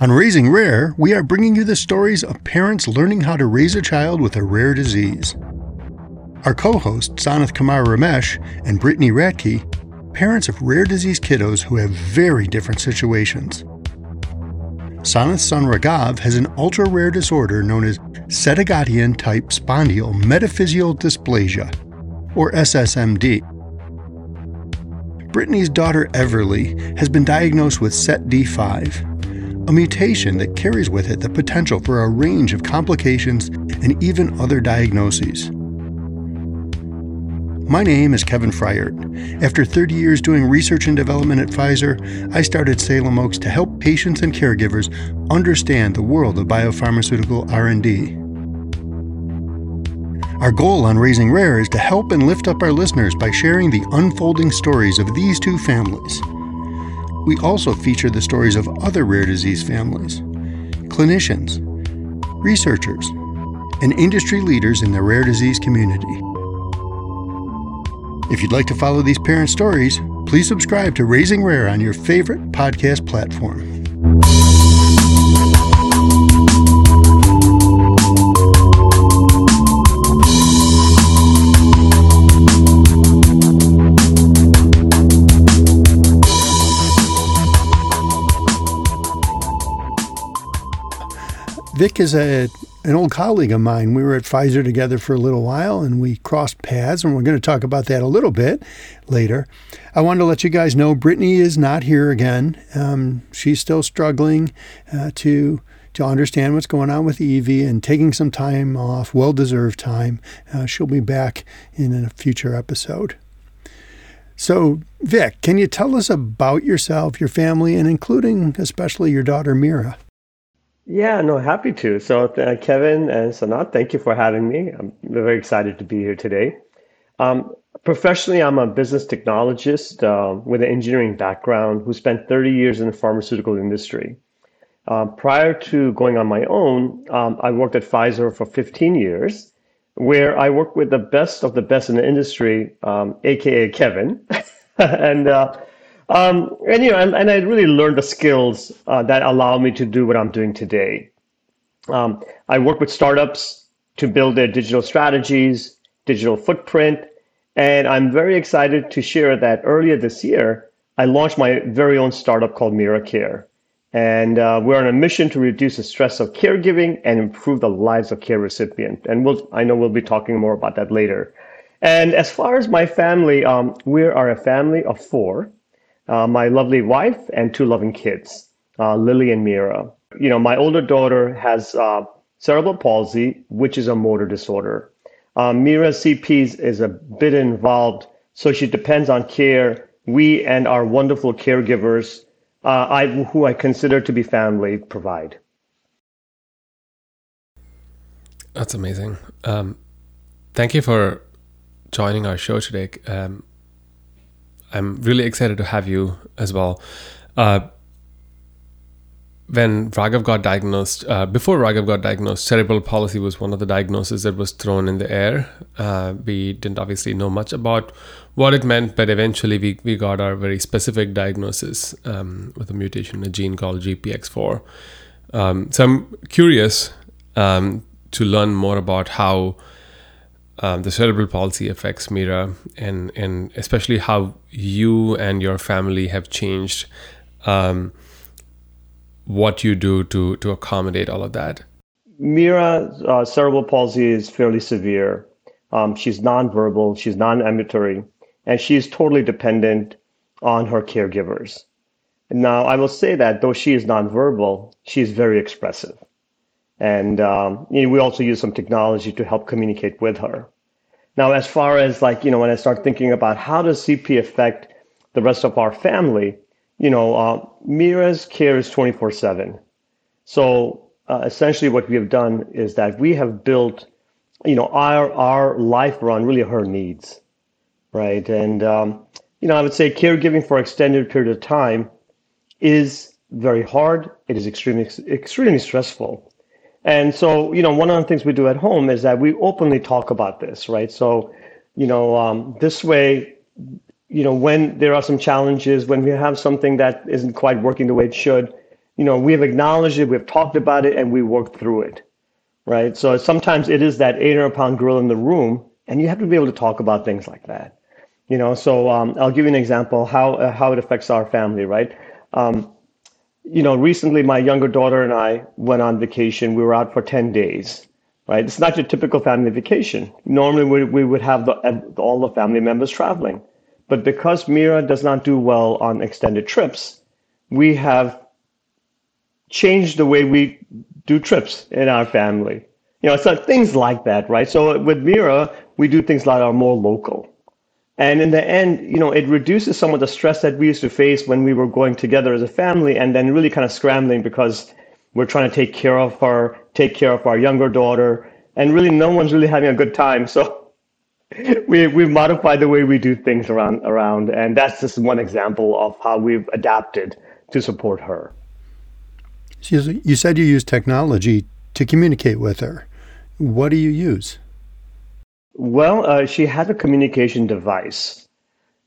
On Raising Rare, we are bringing you the stories of parents learning how to raise a child with a rare disease. Our co hosts, Sanath Kumar Ramesh and Brittany Ratke, parents of rare disease kiddos who have very different situations. Sanath's son Raghav has an ultra rare disorder known as Sedaghatian type spondylometaphyseal dysplasia, or SSMD. Brittany's daughter Everly has been diagnosed with SETD5, a mutation that carries with it the potential for a range of complications and even other diagnoses. My name is Kevin Fryert. After 30 years doing research and development at Pfizer, I started Salem Oaks to help patients and caregivers understand the world of biopharmaceutical R&D. Our goal on Raising Rare is to help and lift up our listeners by sharing the unfolding stories of these two families. We also feature the stories of other rare disease families, clinicians, researchers, and industry leaders in the rare disease community. If you'd like to follow these parent stories, please subscribe to Raising Rare on your favorite podcast platform. Vik is a an old colleague of mine. We were at Pfizer together for a little while and we crossed paths, and we're going to talk about that a little bit later. I wanted to let you guys know Brittany is not here again. Um, she's still struggling uh, to to understand what's going on with Evie and taking some time off, well deserved time. Uh, she'll be back in a future episode. So, Vik, can you tell us about yourself, your family, and including especially your daughter Mira? Yeah, no, happy to. So, uh, Kevin and Sanath, thank you for having me. I'm very excited to be here today. Um, professionally, I'm a business technologist uh, with an engineering background who spent 30 years in the pharmaceutical industry. Uh, prior to going on my own, um, I worked at Pfizer for 15 years, where I worked with the best of the best in the industry, um, aka Kevin. and uh, um, and you know, and, and, I really learned the skills uh, that allow me to do what I'm doing today. Um, I work with startups to build their digital strategies, digital footprint, and I'm very excited to share that earlier this year I launched my very own startup called MiraKare, and uh, we're on a mission to reduce the stress of caregiving and improve the lives of care recipients. And we'll, I know we'll be talking more about that later. And as far as my family, um, we are a family of four uh, my lovely wife and two loving kids, uh, Lily and Mira. You know, my older daughter has uh, cerebral palsy, which is a motor disorder. Um, Mira's CP is a bit involved, so she depends on care. We and our wonderful caregivers, uh, I, who I consider to be family, provide. That's amazing. Um, thank you for joining our show today. Um, I'm really excited to have you as well. Uh, when Raghav got diagnosed, uh, before Raghav got diagnosed, cerebral palsy was one of the diagnoses that was thrown in the air. Uh, we didn't obviously know much about what it meant, but eventually we, we got our very specific diagnosis um, with a mutation in a gene called GPX4. Um, so I'm curious um, to learn more about how um, the cerebral palsy affects Mira, and and especially how you and your family have changed um, what you do to to accommodate all of that. Mira's uh, cerebral palsy is fairly severe. Um, she's nonverbal, she's non-ambulatory, and she's totally dependent on her caregivers. Now, I will say that though she is nonverbal, she is very expressive. And um, you know, we also use some technology to help communicate with her. Now, as far as like, you know, when I start thinking about how does CP affect the rest of our family, you know, uh, Mira's care is 24 7. So uh, essentially, what we have done is that we have built, you know, our, our life around really her needs, right? And, um, you know, I would say caregiving for extended period of time is very hard. It is extremely, extremely stressful. And so, you know, one of the things we do at home is that we openly talk about this, right? So, you know, um, this way, you know, when there are some challenges, when we have something that isn't quite working the way it should, you know, we have acknowledged it, we've talked about it, and we worked through it, right? So sometimes it is that 800 pound gorilla in the room, and you have to be able to talk about things like that. You know, so um, I'll give you an example how uh, how it affects our family, right? Um, you know, recently my younger daughter and I went on vacation. We were out for 10 days, right? It's not your typical family vacation. Normally we, we would have the, all the family members traveling. But because Mira does not do well on extended trips, we have changed the way we do trips in our family. You know, so things like that, right? So with Mira, we do things that are more local. And in the end, you know, it reduces some of the stress that we used to face when we were going together as a family and then really kind of scrambling because we're trying to take care of our take care of our younger daughter and really no one's really having a good time. So we we've modified the way we do things around around and that's just one example of how we've adapted to support her. You said you use technology to communicate with her. What do you use? Well, uh, she has a communication device,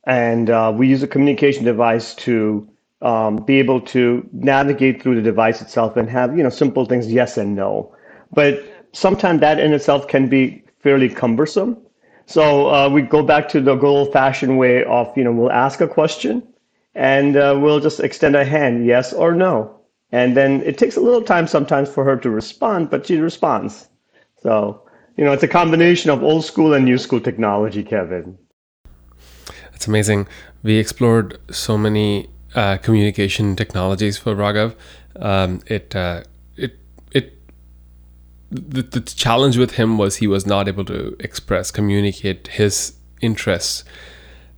and uh, we use a communication device to um, be able to navigate through the device itself and have you know simple things yes and no. But sometimes that in itself can be fairly cumbersome. So uh, we go back to the good old-fashioned way of you know we'll ask a question, and uh, we'll just extend a hand, yes or no, and then it takes a little time sometimes for her to respond, but she responds. So you know, it's a combination of old school and new school technology, Kevin. That's amazing. We explored so many uh, communication technologies for Raghav. Um, it uh, it it the, the challenge with him was he was not able to express, communicate his interests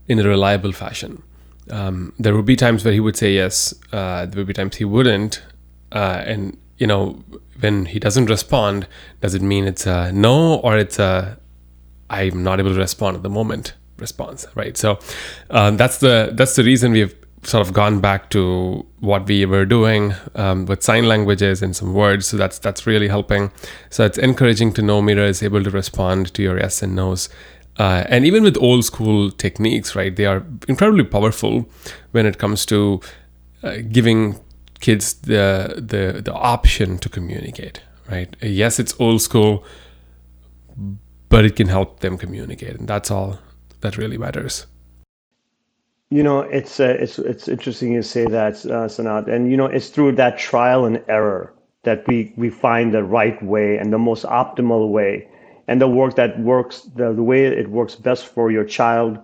in a reliable fashion. Um, there would be times where he would say yes. Uh, there would be times he wouldn't, uh, and you know when he doesn't respond, does it mean it's a no or it's a I'm not able to respond at the moment response, right? So um, that's the that's the reason we've sort of gone back to what we were doing um, with sign languages and some words. So that's that's really helping. So it's encouraging to know Mira is able to respond to your yes and nos. Uh, and even with old school techniques, right, they are incredibly powerful when it comes to uh, giving kids the the the option to communicate right? Yes it's old school but it can help them communicate and that's all that really matters. You know it's uh, it's it's interesting you say that uh, Sanath and you know it's through that trial and error that we we find the right way and the most optimal way and the work that works the, the way it works best for your child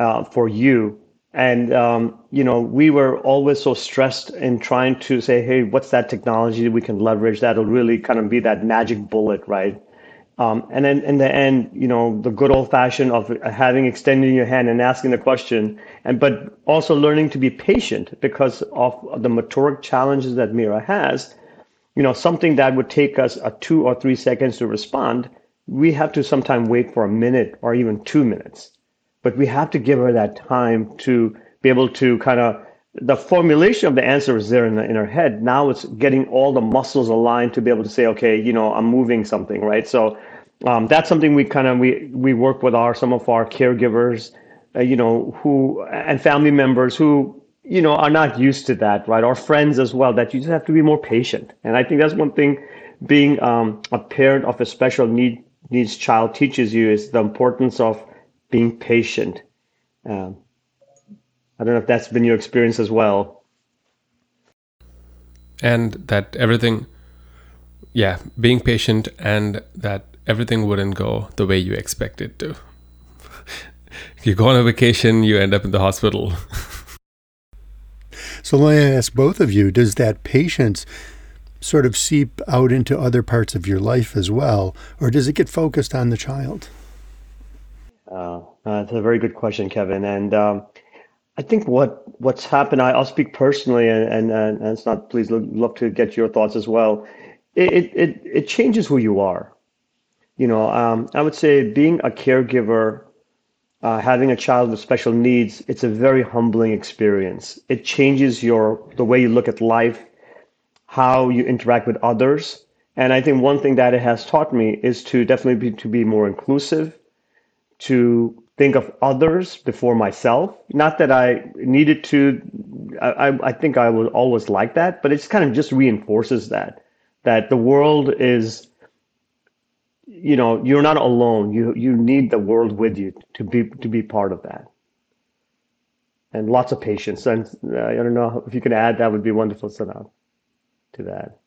uh, for you and um, you know, we were always so stressed in trying to say, "Hey, what's that technology we can leverage that'll really kind of be that magic bullet, right?" Um, and then in the end, you know, the good old fashioned of having extending your hand and asking the question, and but also learning to be patient because of the motoric challenges that Mira has. You know, something that would take us a two or three seconds to respond, we have to sometimes wait for a minute or even two minutes but we have to give her that time to be able to kind of the formulation of the answer is there in, the, in her head. Now it's getting all the muscles aligned to be able to say, okay, you know, I'm moving something, right? So um, that's something we kind of we we work with our some of our caregivers, uh, you know, who and family members who you know are not used to that, right? Our friends as well. That you just have to be more patient, and I think that's one thing. Being um, a parent of a special need, needs child teaches you is the importance of being patient. Um, I don't know if that's been your experience as well. And that everything, yeah, being patient and that everything wouldn't go the way you expect it to. you go on a vacation, you end up in the hospital. so let me ask both of you does that patience sort of seep out into other parts of your life as well, or does it get focused on the child? Uh, that's a very good question, Kevin. And um, I think what what's happened. I, will speak personally, and, and and it's not. Please love to get your thoughts as well. It it it changes who you are. You know, um, I would say being a caregiver, uh, having a child with special needs, it's a very humbling experience. It changes your the way you look at life, how you interact with others, and I think one thing that it has taught me is to definitely be to be more inclusive, to think of others before myself. Not that I needed to. I, I think I was always like that, but it just kind of just reinforces that that the world is. You know, you're not alone. You you need the world with you to be to be part of that, and lots of patience. And uh, I don't know if you can add that would be wonderful, Sanath, to that.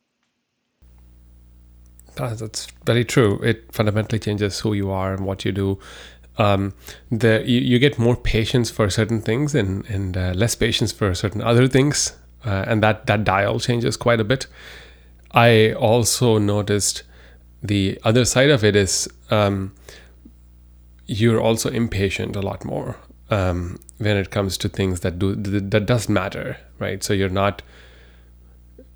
that's very true. It fundamentally changes who you are and what you do um, the you, you, get more patience for certain things and and uh, less patience for certain other things, uh, and that that dial changes quite a bit. I also noticed the other side of it is um, you're also impatient a lot more um, when it comes to things that do that does matter, right? So you're not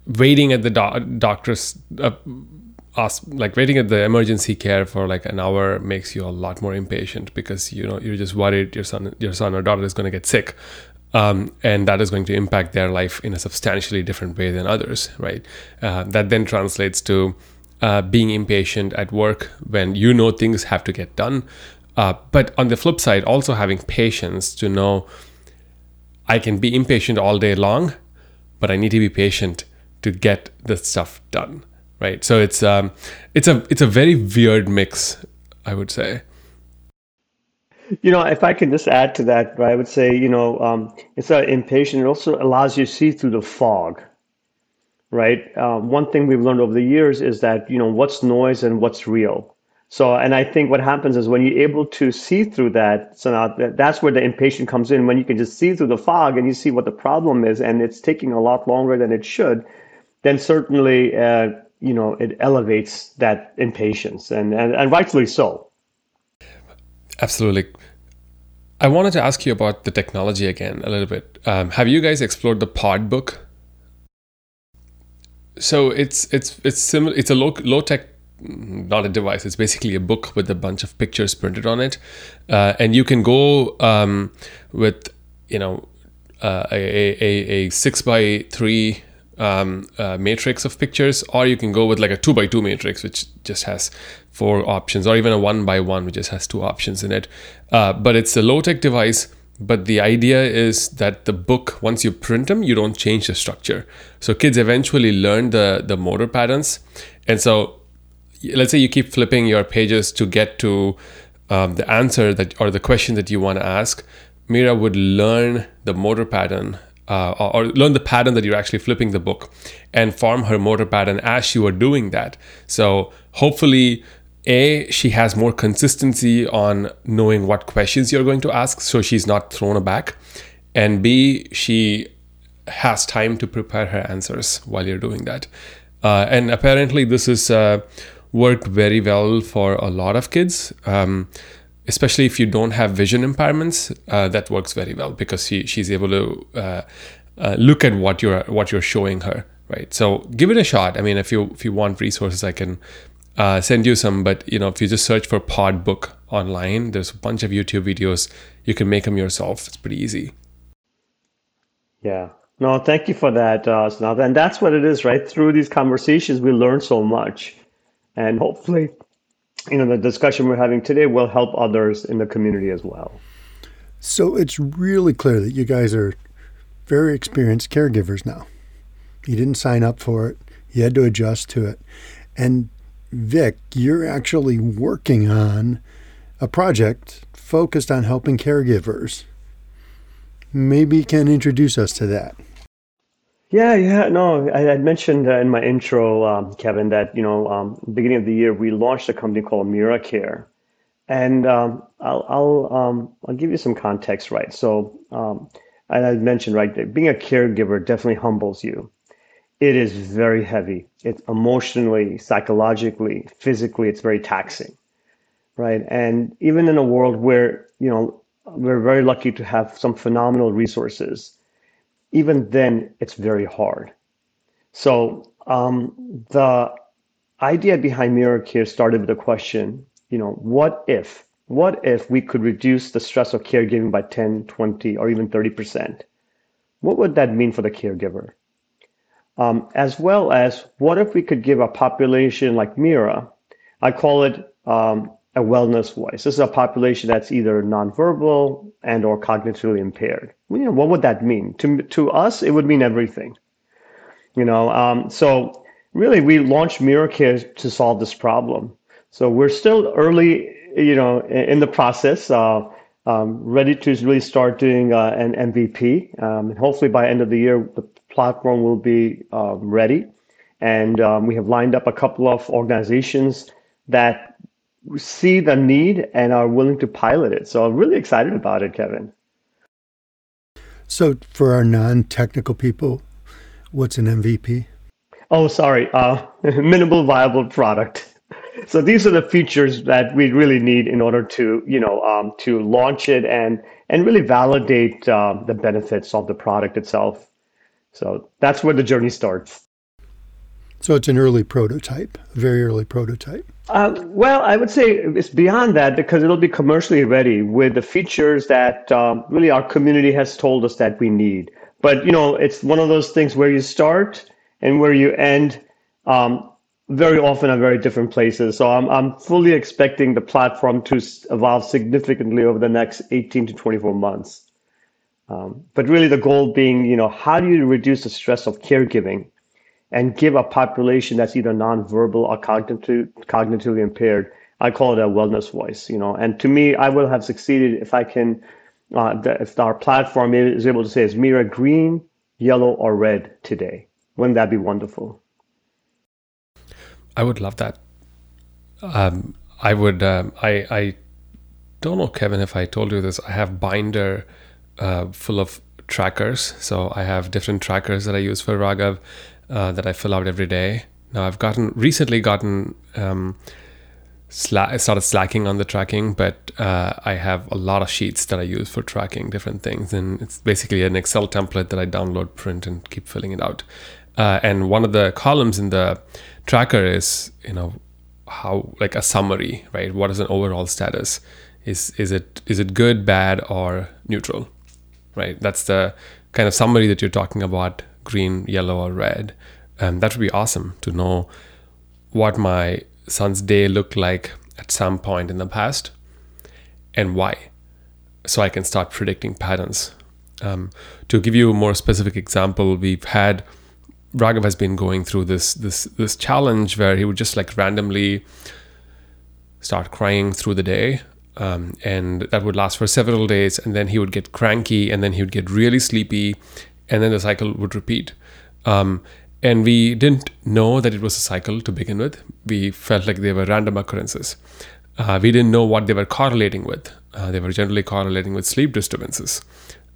waiting at the do- doctor's uh, ask like waiting at the emergency care for like an hour makes you a lot more impatient because you know you're just worried your son your son or daughter is going to get sick. Um, and that is going to impact their life in a substantially different way than others right? Uh, that then translates to uh, being impatient at work when you know things have to get done. Uh, but on the flip side also having patience to know i can be impatient all day long but i need to be patient to get the stuff done right? So it's um, it's a it's a very weird mix, I would say. You know, if I can just add to that, I would say, you know, um, instead of impatient, it also allows you to see through the fog, right? Um, one thing we've learned over the years is that, you know, what's noise and what's real. So, and I think what happens is when you're able to see through that, so now that's where the impatient comes in. When you can just see through the fog and you see what the problem is, and it's taking a lot longer than it should, then certainly uh, you know it elevates that impatience and and, and rightfully so. Absolutely. I wanted to ask you about the technology again a little bit. Um, have you guys explored the PODD book? So it's it's it's similar it's a low low tech not a device it's basically a book with a bunch of pictures printed on it. Uh, and you can go um, with you know uh, a, a, a six by three um, uh, matrix of pictures, or you can go with like a two by two matrix, which just has four options, or even a one by one, which just has two options in it. Uh, but it's a low tech device. But the idea is that the book, once you print them, you don't change the structure. So kids eventually learn the the motor patterns, and so let's say you keep flipping your pages to get to um, the answer that or the question that you want to ask. Mira would learn the motor pattern uh, or, learn the pattern that you're actually flipping the book and form her motor pattern as you are doing that. So hopefully, A, she has more consistency on knowing what questions you're going to ask so she's not thrown aback. And B, she has time to prepare her answers while you're doing that. Uh, and apparently, this has uh, worked very well for a lot of kids. Um, especially if you don't have vision impairments, uh, that works very well because she, she's able to uh, uh, look at what you're what you're showing her, right? So give it a shot. I mean, if you if you want resources, I can uh, send you some. But you know, if you just search for PODD book online, there's a bunch of YouTube videos. You can make them yourself. It's pretty easy. Yeah. No, thank you for that, uh, And that's what it is, right? Through these conversations, we learn so much, and hopefully you know the discussion we're having today will help others in the community as well. So it's really clear that you guys are very experienced caregivers now. You didn't sign up for it. You had to adjust to it. And Vik, you're actually working on a project focused on helping caregivers. Maybe you can introduce us to that. Yeah, yeah, no, I had mentioned uh, in my intro, um, Kevin, that you know, um, beginning of the year we launched a company called MiraKare, and um, I'll I'll um, I'll give you some context, right? So, um, I mentioned right, being a caregiver definitely humbles you. It is very heavy. It's emotionally, psychologically, physically, it's very taxing, right? And even in a world where you know we're very lucky to have some phenomenal resources even then it's very hard. So um, the idea behind MiraKare started with a question, you know, what if, what if we could reduce the stress of caregiving by 10, 20, or even 30%? What would that mean for the caregiver? Um, as well as what if we could give a population like Mira, I call it um, a wellness voice. This is a population that's either nonverbal and or cognitively impaired. You know, what would that mean? To, to us, it would mean everything. You know, um, so really we launched MiraKare to solve this problem. So we're still early, you know, in the process, uh, um, ready to really start doing uh, an MVP. Um, and hopefully by end of the year, the platform will be uh, ready. And um, we have lined up a couple of organizations that see the need and are willing to pilot it. So I'm really excited about it, Kevin. So for our non-technical people, what's an MVP? Oh, sorry, uh, minimal viable product. So these are the features that we really need in order to, you know, um, to launch it and and really validate uh, the benefits of the product itself. So that's where the journey starts. So it's an early prototype, a very early prototype. Uh, well, I would say it's beyond that because it'll be commercially ready with the features that um, really our community has told us that we need. But you know, it's one of those things where you start and where you end um, very often are very different places. So I'm, I'm fully expecting the platform to evolve significantly over the next 18 to 24 months. Um, but really the goal being, you know, how do you reduce the stress of caregiving and give a population that's either nonverbal or cognitive, cognitively impaired, I call it a wellness voice, you know. And to me, I will have succeeded if I can, uh, if our platform is able to say, is Mira green, yellow, or red today? Wouldn't that be wonderful? I would love that. Um, I would. Um, I I don't know, Kevin, if I told you this. I have binder uh, full of trackers. So I have different trackers that I use for Raghav uh, that I fill out every day. Now I've gotten recently gotten um, started slacking on the tracking, but uh, I have a lot of sheets that I use for tracking different things, and it's basically an Excel template that I download, print, and keep filling it out. Uh, and one of the columns in the tracker is you know how like a summary right what is an overall status is is it is it good bad or neutral right that's the kind of summary that you're talking about green yellow or red. And that would be awesome to know what my son's day looked like at some point in the past and why so i can start predicting patterns. Um, to give you a more specific example we've had Raghav has been going through this this this challenge where he would just like randomly start crying through the day, um, and that would last for several days, and then he would get cranky, and then he would get really sleepy, and then the cycle would repeat. Um, and we didn't know that it was a cycle to begin with. We felt like they were random occurrences. Uh, we didn't know what they were correlating with. Uh, they were generally correlating with sleep disturbances.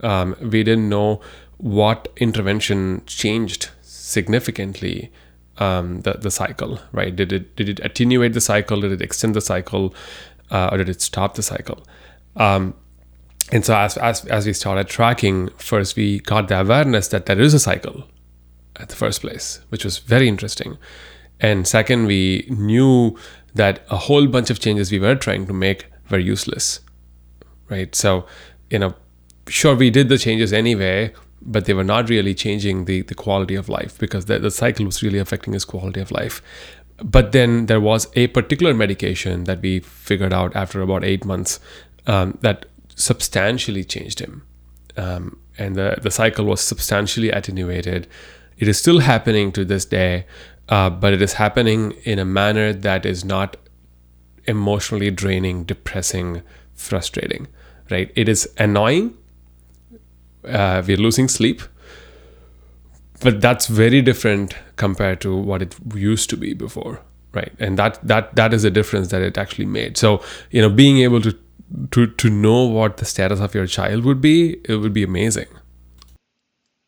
Um, we didn't know what intervention changed significantly um, the the cycle, right? Did it did it attenuate the cycle? Did it extend the cycle, uh, or did it stop the cycle? Um, and so as, as as we started tracking, first we got the awareness that there is a cycle at the first place, which was very interesting. And second, we knew that a whole bunch of changes we were trying to make were useless, right? So, you know, sure we did the changes anyway, but they were not really changing the, the quality of life because the, the cycle was really affecting his quality of life. But then there was a particular medication that we figured out after about eight months um, that substantially changed him. Um, and the, the cycle was substantially attenuated. It is still happening to this day, uh, but it is happening in a manner that is not emotionally draining, depressing, frustrating, right? It is annoying, uh, we're losing sleep but that's very different compared to what it used to be before right and that that that is a difference that it actually made so you know being able to to to know what the status of your child would be it would be amazing.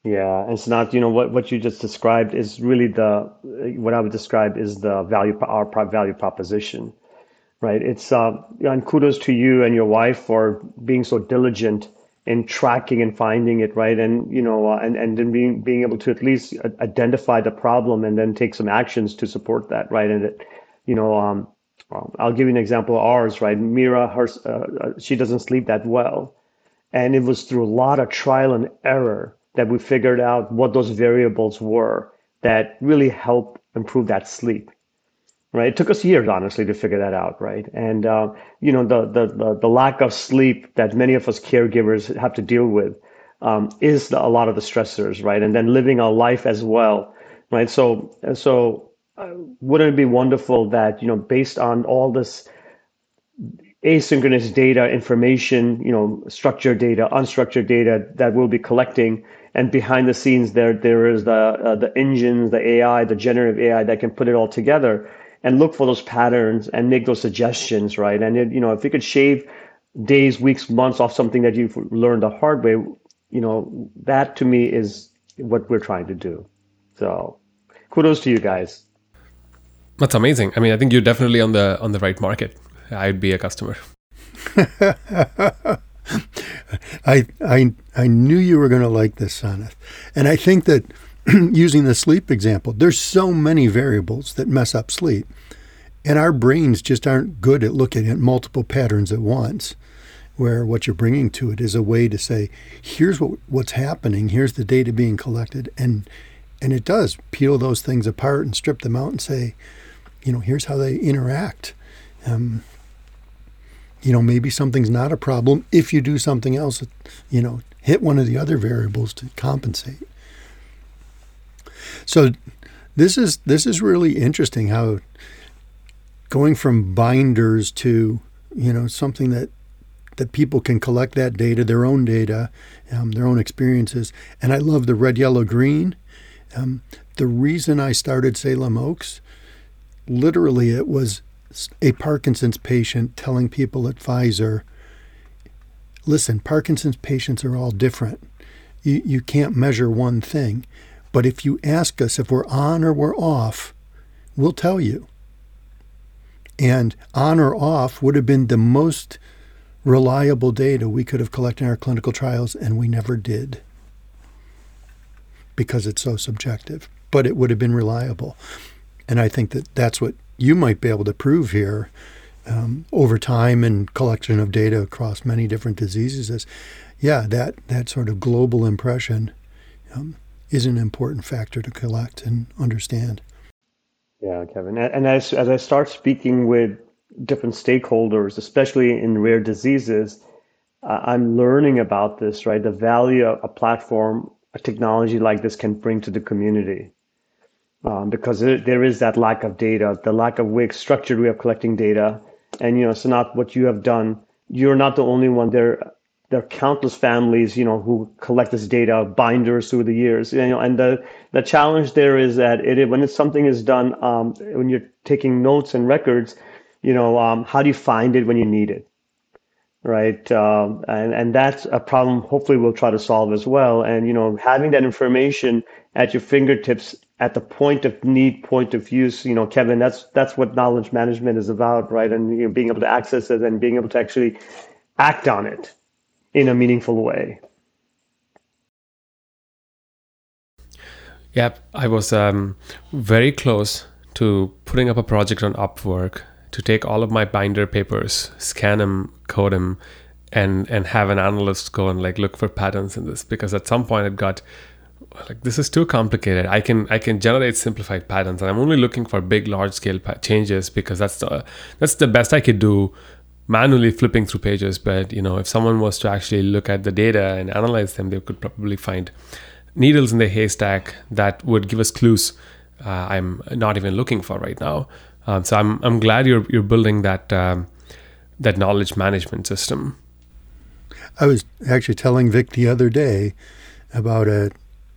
Yeah it's not you know what what you just described is really the what i would describe is the value our value proposition right? It's uh and kudos to you and your wife for being so diligent in tracking and finding it right? And you know uh, and and then being being able to at least identify the problem and then take some actions to support that right? And it you know um, um I'll give you an example of ours right Mira her uh, uh, she doesn't sleep that well and it was through a lot of trial and error that we figured out what those variables were that really help improve that sleep right? It took us years, honestly, to figure that out, right? And uh, you know, the, the the the lack of sleep that many of us caregivers have to deal with um, is the, a lot of the stressors, right? And then living our life as well, right? So so wouldn't it be wonderful that you know, based on all this asynchronous data, information, you know, structured data, unstructured data that we'll be collecting, and behind the scenes there there is the uh, the engines, the AI, the generative AI that can put it all together and look for those patterns and make those suggestions, right? And it, you know, if you could shave days, weeks, months off something that you've learned the hard way, you know, that to me is what we're trying to do. So, kudos to you guys. That's amazing. I mean, I think you're definitely on the on the right market. I'd be a customer. I I I knew you were going to like this, Sanath, and I think that using the sleep example, there's so many variables that mess up sleep. And our brains just aren't good at looking at multiple patterns at once, where what you're bringing to it is a way to say, here's what, what's happening, here's the data being collected. And, and it does peel those things apart and strip them out and say, you know, here's how they interact. Um, you know, maybe something's not a problem if you do something else, you know, hit one of the other variables to compensate. So this is this is really interesting how going from binders to you know something that that people can collect that data, their own data, um, their own experiences. And I love the red, yellow, green. Um, the reason I started Salem Oaks, literally, it was a Parkinson's patient telling people at Pfizer, listen, Parkinson's patients are all different. You, you can't measure one thing. But if you ask us if we're on or we're off, we'll tell you. And on or off would have been the most reliable data we could have collected in our clinical trials, and we never did because it's so subjective. But it would have been reliable. And I think that that's what you might be able to prove here um, over time and collection of data across many different diseases is, yeah, that, that sort of global impression um, is an important factor to collect and understand. Yeah, Kevin. And as, as I start speaking with different stakeholders, especially in rare diseases, I'm learning about this, right? The value a platform, a technology like this can bring to the community. Um, because there is that lack of data, the lack of way, structured way of collecting data. And, you know, so not what you have done. You're not the only one. There there are countless families, you know, who collect this data, binders through the years. You know, and the the challenge there is that it when it's something is done, um, when you're taking notes and records, you know, um, how do you find it when you need it, right? Um, and and that's a problem. Hopefully, we'll try to solve as well. And you know, having that information at your fingertips at the point of need, point of use, you know, Kevin, that's that's what knowledge management is about, right? And you know, being able to access it and being able to actually act on it in a meaningful way. Yeah, I was um, very close to putting up a project on Upwork to take all of my binder papers, scan them, code them, and and have an analyst go and like look for patterns in this because at some point it got like this is too complicated. I can I can generate simplified patterns, and I'm only looking for big, large scale changes because that's the that's the best I could do manually flipping through pages. But you know if someone was to actually look at the data and analyze them they could probably find needles in the haystack that would give us clues uh, i'm not even looking for right now. Um, so i'm i'm glad you're you're building that um, that knowledge management system. I was actually telling Vik the other day about a,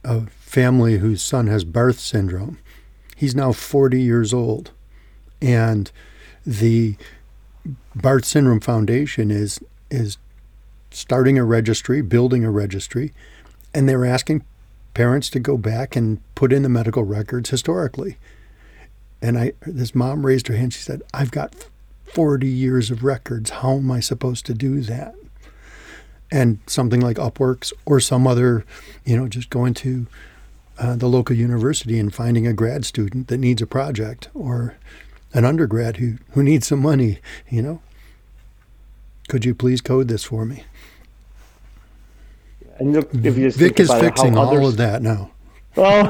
a family whose son has barth syndrome he's now 40 years old and the Barth Syndrome Foundation is is starting a registry, building a registry, and they're asking parents to go back and put in the medical records historically. And I this mom raised her hand. She said, "I've got 40 years of records. How am I supposed to do that?" And something like Upworks or some other, you know, just going to uh, the local university and finding a grad student that needs a project or an undergrad who, who needs some money, you know. Could you please code this for me? And look, if you Vik is fixing all others... of that now. Well,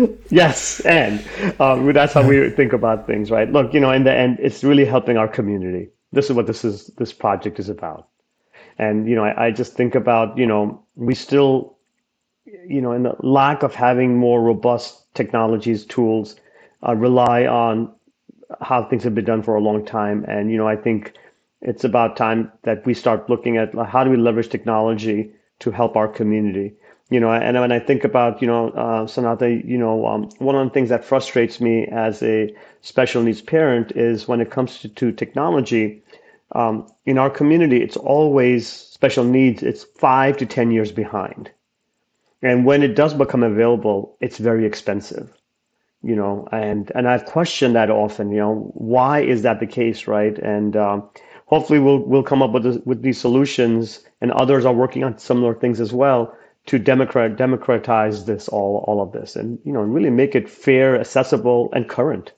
yes, and um, that's how we think about things, right? Look, you know, in the end, it's really helping our community. This is what this is. This project is about. And you know, I, I just think about you know, we still, you know, in the lack of having more robust technologies, tools, uh, rely on how things have been done for a long time. And you know, I think it's about time that we start looking at how do we leverage technology to help our community you know and when i think about you know uh, sanatha you know um, one of the things that frustrates me as a special needs parent is when it comes to, to technology um, in our community it's always special needs it's five to ten years behind. And when it does become available it's very expensive you know and and i've questioned that often you know why is that the case right? And um, hopefully we'll we'll come up with this, with these solutions and others are working on similar things as well to democrat democratize this all all of this and you know really make it fair accessible and current.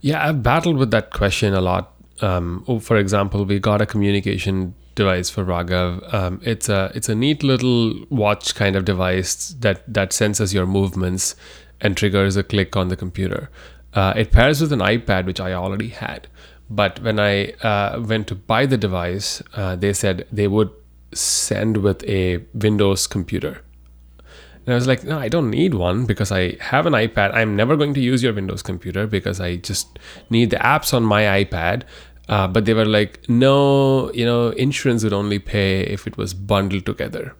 Yeah i've battled with that question a lot. Um, oh, for example we got a communication device for raghav. Um, it's a it's a neat little watch kind of device that that senses your movements and triggers a click on the computer. Uh, it pairs with an ipad which i already had. But when i uh, went to buy the device uh, they said they would send with a Windows computer. And I was like, no, I don't need one because I have an iPad. I'm never going to use your Windows computer because I just need the apps on my iPad. Uh, but they were like, no, you know, insurance would only pay if it was bundled together.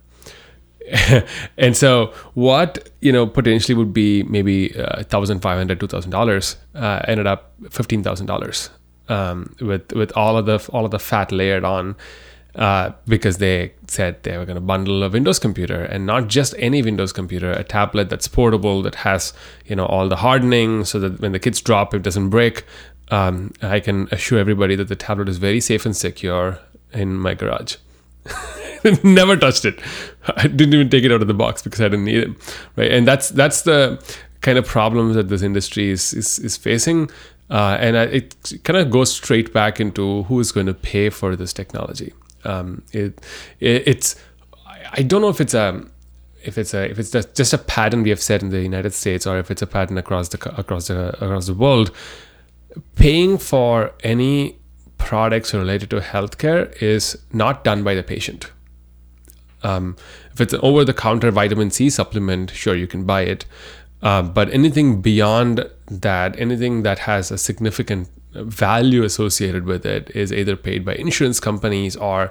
and so what you know potentially would be maybe uh, $1500 $2000 uh, ended up $15000 um, with with all of the all of the fat layered on uh, because they said they were going to bundle a Windows computer and not just any Windows computer, a tablet that's portable that has you know all the hardening so that when the kids drop it doesn't break. Um, I can assure everybody that the tablet is very safe and secure in my garage. Never touched it. I didn't even take it out of the box because I didn't need it. Right, and that's that's the kind of problems that this industry is is, is facing. Uh, and it kind of goes straight back into who is going to pay for this technology um, it, it, it's I don't know if it's a if it's a if it's just a pattern we have set in the United States or if it's a pattern across the across the across the world. Paying for any products related to healthcare is not done by the patient. Um, if it's an over-the-counter vitamin C supplement, sure you can buy it, uh, but anything beyond that, anything that has a significant value associated with it is either paid by insurance companies or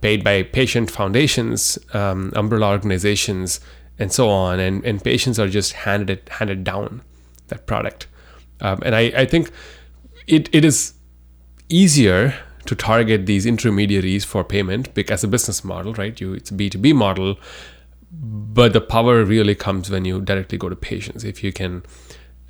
paid by patient foundations, um, umbrella organizations, and so on. And, and patients are just handed it handed down that product. Um, and I, I think it, it is easier to target these intermediaries for payment because a business model, right? You it's a B2B model, but the power really comes when you directly go to patients. If you can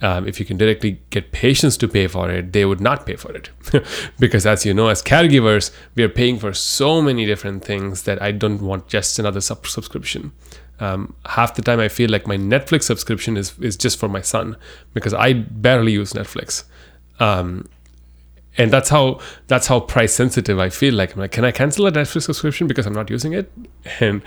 um, if you can directly get patients to pay for it, they would not pay for it. because, as you know, as caregivers, we are paying for so many different things that I don't want just another sub- subscription. Um, half the time, I feel like my Netflix subscription is, is just for my son because I barely use Netflix. Um, and that's how that's how price sensitive I feel. Like, I'm like, can I cancel a Netflix subscription because I'm not using it? And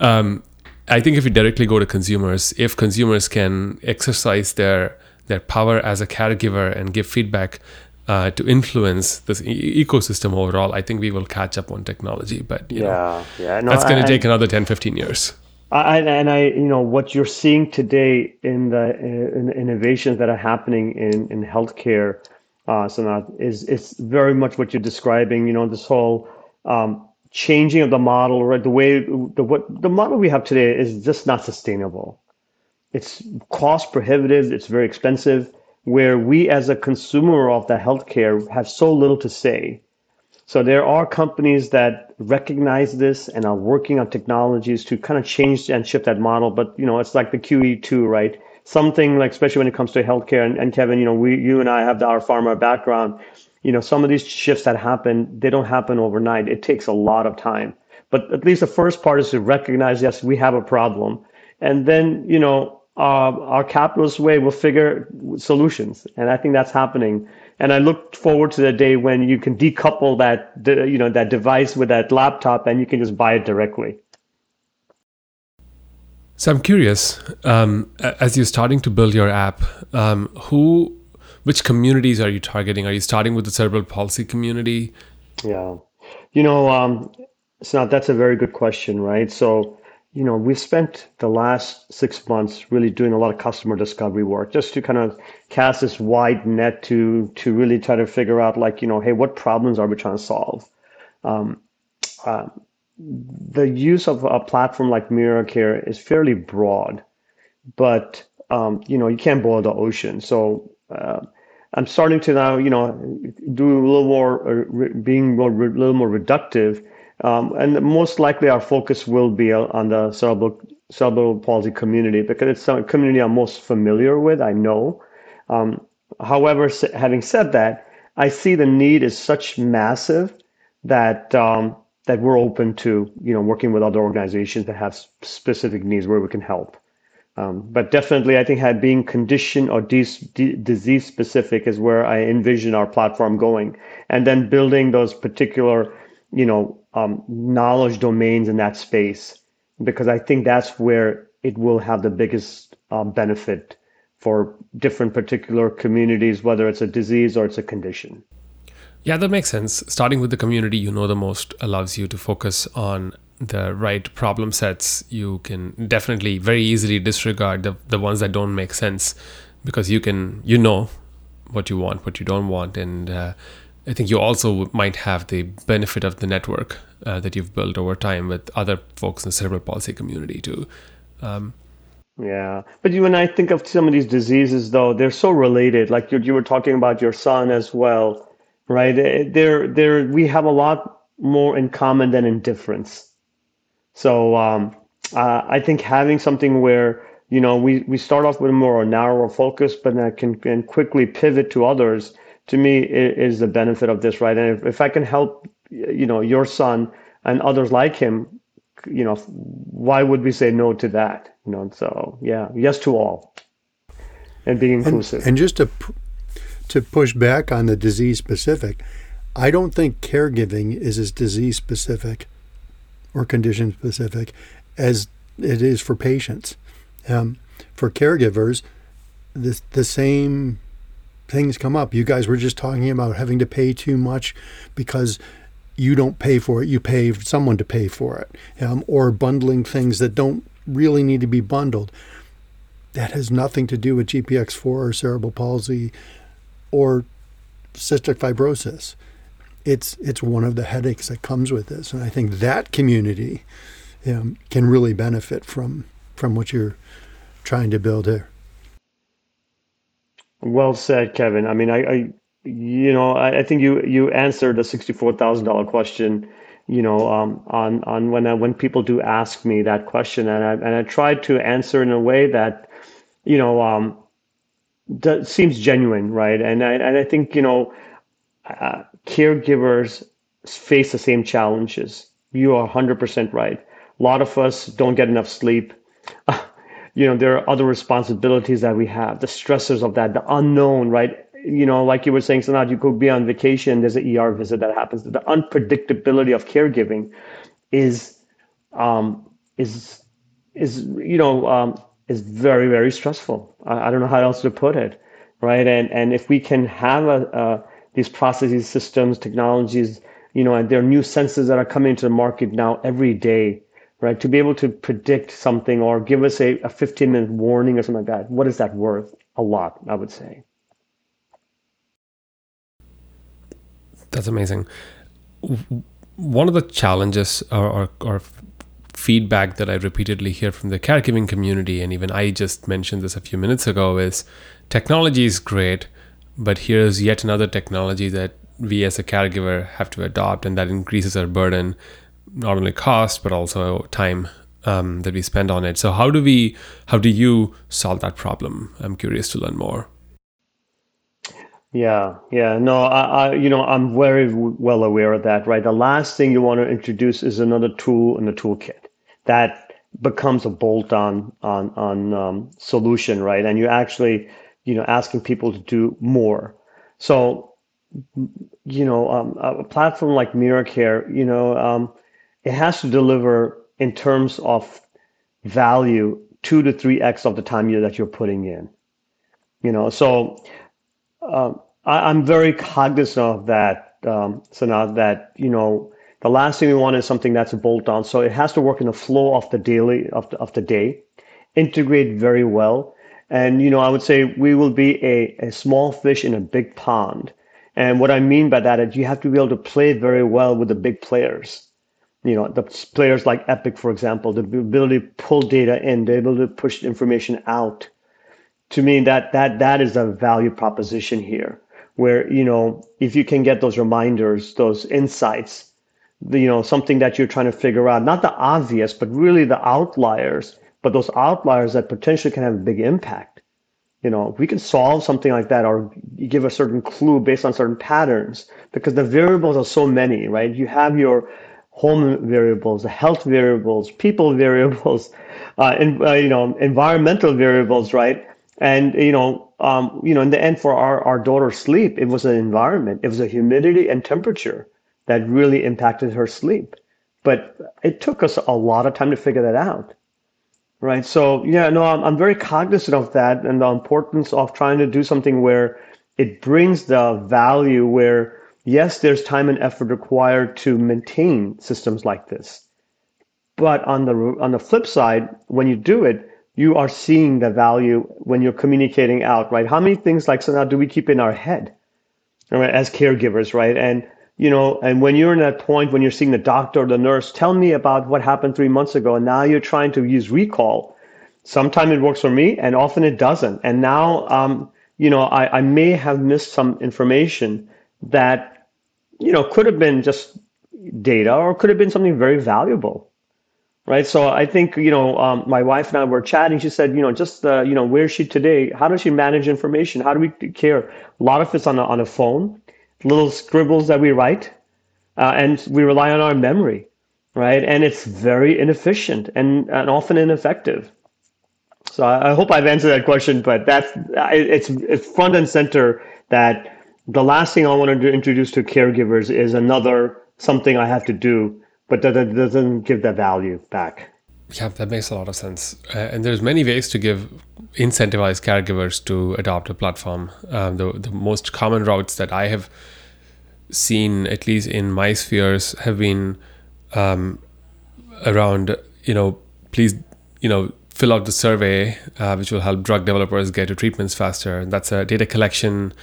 um, I think if you directly go to consumers, if consumers can exercise their their power as a caregiver and give feedback uh, to influence this e- ecosystem overall, I think we will catch up on technology. But yeah, know, yeah, no, that's going to take another 10, 15 years. I, and I, you know, what you're seeing today in the in innovations that are happening in in healthcare, uh, Sanath, is it's very much what you're describing. You know, this whole um, changing of the model, right? The way the what the model we have today is just not sustainable. It's cost prohibitive. It's very expensive. Where we, as a consumer of the healthcare, have so little to say. So there are companies that recognize this and are working on technologies to kind of change and shift that model. But you know, it's like the QE2, right? Something like, especially when it comes to healthcare. And, and Kevin, you know, we, you and I have our pharma background you know, some of these shifts that happen, they don't happen overnight. It takes a lot of time. But at least the first part is to recognize, yes, we have a problem. And then, you know, uh, our capitalist way will figure solutions. And I think that's happening. And I look forward to the day when you can decouple that, you know, that device with that laptop and you can just buy it directly. So I'm curious, um, as you're starting to build your app, um, who, which communities are you targeting? Are you starting with the cerebral palsy community? Yeah, you know, um, so that's a very good question, right? So, you know, we spent the last six months really doing a lot of customer discovery work, just to kind of cast this wide net to to really try to figure out, like, you know, hey, what problems are we trying to solve? Um, uh, the use of a platform like MiraKare is fairly broad, but um, you know you can't boil the ocean. So uh, I'm starting to now you know do a little more, uh, being more, a little more reductive, um, and most likely our focus will be on the cerebral cerebral palsy community because it's a community I'm most familiar with. I know. Um, however, having said that, I see the need is such massive that um, that we're open to, you know, working with other organizations that have specific needs where we can help. Um, but definitely, I think had being condition or disease specific is where I envision our platform going, and then building those particular, you know, um, knowledge domains in that space, because I think that's where it will have the biggest um, benefit for different particular communities, whether it's a disease or it's a condition. Yeah, that makes sense. Starting with the community you know the most allows you to focus on the right problem sets. You can definitely very easily disregard the, the ones that don't make sense because you can you know what you want, what you don't want, and uh, I think you also might have the benefit of the network uh, that you've built over time with other folks in the cerebral palsy community too. Um, yeah, but you and I think of some of these diseases though they're so related. Like you, you were talking about your son as well right? Eh, there, there, we have a lot more in common than in difference. So um, uh, I think having something where you know we, we start off with a more narrower focus, but then can, can quickly pivot to others. To me, is the benefit of this, right? And if, if I can help, you know, your son and others like him, you know, why would we say no to that? You know, so yeah, yes to all, and being inclusive. And, and just to to push back on the disease specific, I don't think caregiving is as disease specific or condition specific as it is for patients. Um, for caregivers, the, the same things come up. You guys were just talking about having to pay too much because you don't pay for it, you pay someone to pay for it, um, or bundling things that don't really need to be bundled. That has nothing to do with GPX4 or cerebral palsy or cystic fibrosis. It's it's one of the headaches that comes with this, and I think that community um, can really benefit from from what you're trying to build here. Well said, Kevin. I mean, I, I you know, I, I, think you you answered the sixty-four thousand dollar question. You know, um, on on when I, when people do ask me that question, and I and I tried to answer in a way that, you know, um, that seems genuine, right? And I, and I think, you know, uh, caregivers face the same challenges. You are 100% right. A lot of us don't get enough sleep. You know, there are other responsibilities that we have, the stressors of that, the unknown, right? You know, like you were saying, Sanath, you could be on vacation, there's an ER visit that happens. The unpredictability of caregiving is, um, is, is, you know, um, is very very stressful. I, I, don't know how else to put it, right? And and if we can have a, a, these processes, systems, technologies, you know, and there are new sensors that are coming to the market now every day, right? To be able to predict something or give us a, a 15 minute warning or something like that, what is that worth? A lot, I would say. That's amazing. One of the challenges or, or, or feedback that I repeatedly hear from the caregiving community, and even I just mentioned this a few minutes ago, is technology is great, but here's yet another technology that we as a caregiver have to adopt, and that increases our burden, not only cost but also time um, that we spend on it. So how do we, how do you solve that problem? I'm curious to learn more. Yeah, yeah, no, I, I, you know, I'm very well aware of that, right? The last thing you want to introduce is another tool in the toolkit that becomes a bolt-on on on um, solution, right? And you're actually, you know, asking people to do more. So, you know, um, a platform like MiraKare, you know, um, it has to deliver in terms of value two to three x of the time you, that you're putting in. You know, so um, I, am very cognizant of that, um, Sanath, that you know the last thing we want is something that's a bolt on. So it has to work in the flow of the daily of the, of the day, integrate very well. And you know, I would say we will be a, a small fish in a big pond. And what I mean by that is you have to be able to play very well with the big players you know, the players like Epic, for example, the ability to pull data in, the ability to push information out. To me, that that that is a value proposition here, where you know, if you can get those reminders, those insights, the, you know, something that you're trying to figure out, not the obvious, but really the outliers, but those outliers that potentially can have a big impact. You know, we can solve something like that or give a certain clue based on certain patterns because the variables are so many, right? You have your home variables, health variables, people variables, uh, and uh, you know environmental variables, right? And you know, um, you know, in the end, for our our daughter's sleep, it was an environment, it was a humidity and temperature that really impacted her sleep. But it took us a lot of time to figure that out, right? So yeah, no, I'm I'm very cognizant of that and the importance of trying to do something where it brings the value where yes, there's time and effort required to maintain systems like this. But on the on the flip side, when you do it, you are seeing the value when you're communicating out, right? How many things like so now do we keep in our head, right, as caregivers, right? And you know, and when you're in that point when you're seeing the doctor or the nurse, tell me about what happened three months ago, and now you're trying to use recall. Sometimes it works for me, and often it doesn't. And now, um, you know, I, I may have missed some information that you know could have been just data or could have been something very valuable right? So i think you know um, my wife and i were chatting. She said you know just uh, you know where's she today? How does she manage information? How do we care? A lot of it's on a, on a phone little scribbles that we write uh, and we rely on our memory right? And it's very inefficient and, and often ineffective. So I, I hope i've answered that question but that's it's, it's front and center that the last thing I want to introduce to caregivers is another something I have to do, but that, that doesn't give that value back. Yeah, that makes a lot of sense. Uh, and there's many ways to give incentivize caregivers to adopt a platform. Um, the the most common routes that I have seen, at least in my spheres, have been um, around you know please you know fill out the survey, uh, which will help drug developers get to treatments faster. And that's a data collection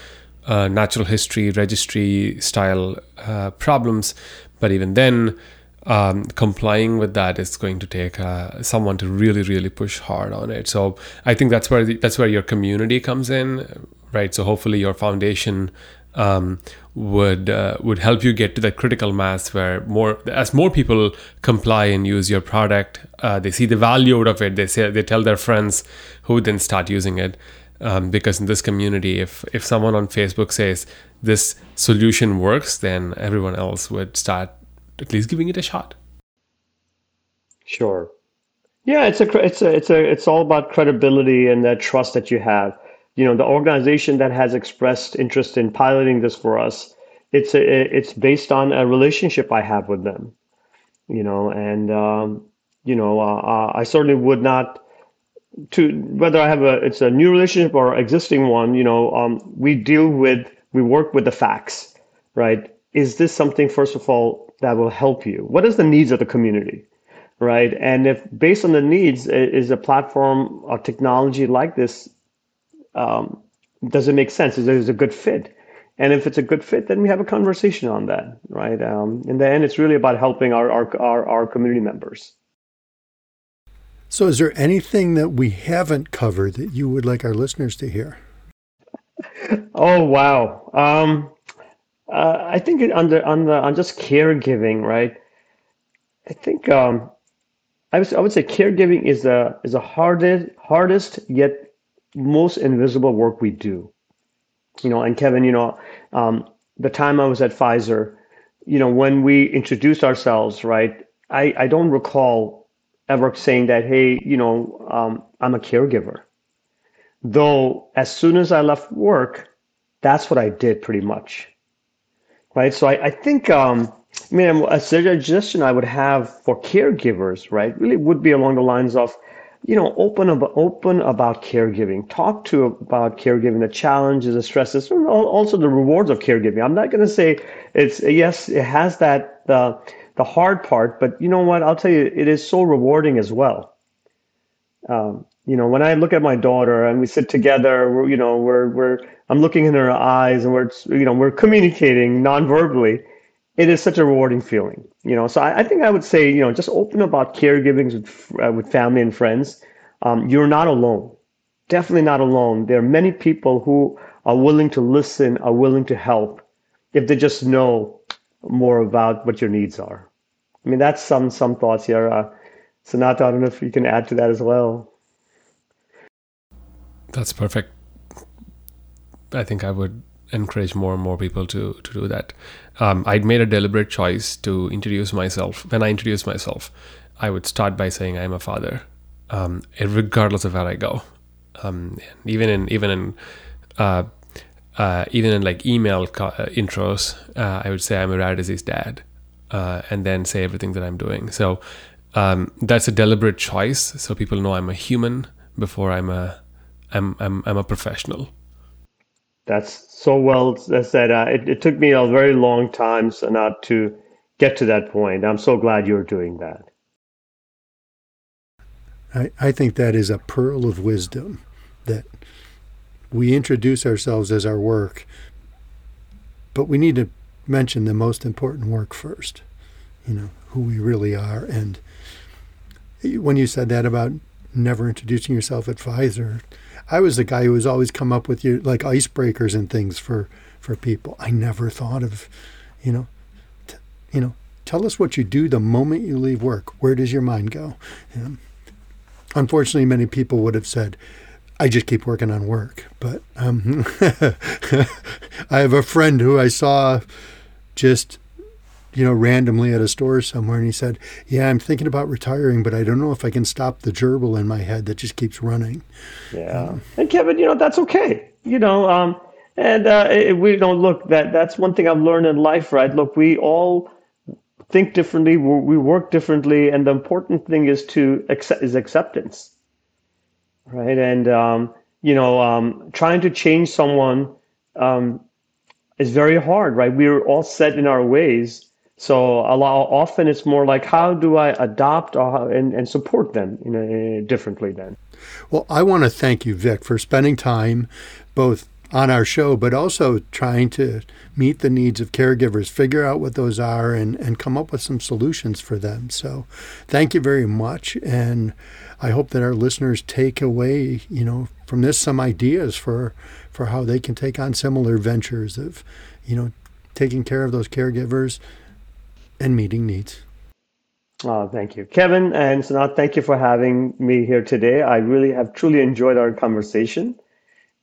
uh, natural history registry style uh, problems. But even then, um, complying with that is going to take uh, someone to really, really push hard on it. So I think that's where the, that's where your community comes in, right? So hopefully your foundation um, would uh, would help you get to that critical mass where more as more people comply and use your product, uh, they see the value out of it. They say they tell their friends, who then start using it um, because in this community if if someone on facebook says this solution works then everyone else would start at least giving it a shot. Sure. Yeah it's a it's a it's a it's all about credibility and that trust that you have. You know the organization that has expressed interest in piloting this for us it's a, it's based on a relationship i have with them you know and um, you know uh, uh i certainly would not to whether I have a it's a new relationship or existing one, you know, um, we deal with we work with the facts, right? Is this something first of all that will help you? What is the needs of the community, right? And if based on the needs, is a platform or technology like this, um, does it make sense? Is it a good fit? And if it's a good fit, then we have a conversation on that, right? Um, in the end, it's really about helping our, our, our, our community members. So, is there anything that we haven't covered that you would like our listeners to hear? Oh wow! Um, uh, I think on the on the on just caregiving, right? I think um, I would I would say caregiving is a is a hardest hardest yet most invisible work we do. You know, and Kevin, you know, um, the time I was at Pfizer, you know, when we introduced ourselves, right? I I don't recall ever saying that, hey, you know, um, I'm a caregiver. Though as soon as I left work, that's what I did pretty much. Right. So I, I think, um, I mean, a suggestion I would have for caregivers, right, really would be along the lines of you know, open about open about caregiving. Talk to about caregiving, the challenges, the stresses, and also the rewards of caregiving. I'm not going to say it's yes, it has that the the hard part, but you know what? I'll tell you, it is so rewarding as well. Um, you know, when I look at my daughter and we sit together, we're, you know, we're we're I'm looking in her eyes and we're you know we're communicating non-verbally. It is such a rewarding feeling, you know. So I, I think I would say, you know, just open about caregiving with uh, with family and friends. Um, you're not alone. Definitely not alone. There are many people who are willing to listen, are willing to help, if they just know more about what your needs are. I mean, that's some some thoughts here. Uh, Sanath, I don't know if you can add to that as well. That's perfect. I think I would encourage more and more people to to do that. Um, I'd made a deliberate choice to introduce myself. When I introduce myself, I would start by saying I'm a father, um, regardless of where I go. Um, even in even in uh, uh, even in like email co- uh, intros, uh, I would say I'm a rare disease dad, uh, and then say everything that I'm doing. So um, that's a deliberate choice, so people know I'm a human before I'm a I'm I'm, I'm a professional. That's so well said. Uh, it, it, took me a very long time Sanath to get to that point. I'm so glad you're doing that. I, I think that is a pearl of wisdom that we introduce ourselves as our work, but we need to mention the most important work first, you know, who we really are. And when you said that about never introducing yourself at Pfizer, I was the guy who was always come up with you like icebreakers and things for for people. I never thought of, you know, t- you know, tell us what you do the moment you leave work. Where does your mind go? Unfortunately, many people would have said, I just keep working on work. But um, I have a friend who I saw just, you know, randomly at a store somewhere, and he said, "Yeah, I'm thinking about retiring, but I don't know if I can stop the gerbil in my head that just keeps running." Yeah, um, and Kevin, you know, that's okay. You know, um, and uh, we don't look that. That's one thing I've learned in life, right? Look, we all think differently, we work differently, and the important thing is to accept is acceptance right? And um, you know, um, trying to change someone is very hard, right? We're all set in our ways. So a lot often it's more like how do I adopt and, and support them you know, differently then. Well, I want to thank you, Vik, for spending time both on our show, but also trying to meet the needs of caregivers, figure out what those are, and, and come up with some solutions for them. So, thank you very much. And I hope that our listeners take away, you know, from this some ideas for for how they can take on similar ventures of, you know, taking care of those caregivers and meeting needs. Oh, thank you, Kevin and Sanath. Thank you for having me here today. I really have truly enjoyed our conversation,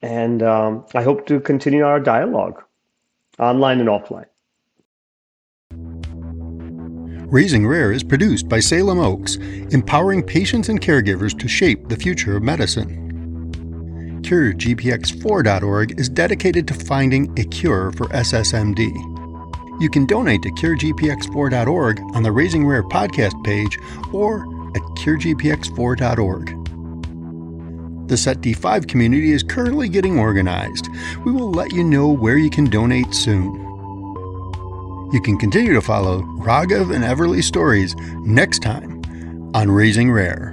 and um, I hope to continue our dialogue, online and offline. Raising Rare is produced by Salem Oaks, empowering patients and caregivers to shape the future of medicine. CureGPX4.org is dedicated to finding a cure for SSMD. You can donate to CureGPX4.org on the Raising Rare podcast page or at CureGPX4.org. The SETD5 community is currently getting organized. We will let you know where you can donate soon. You can continue to follow Raghav and Everly's stories next time on Raising Rare.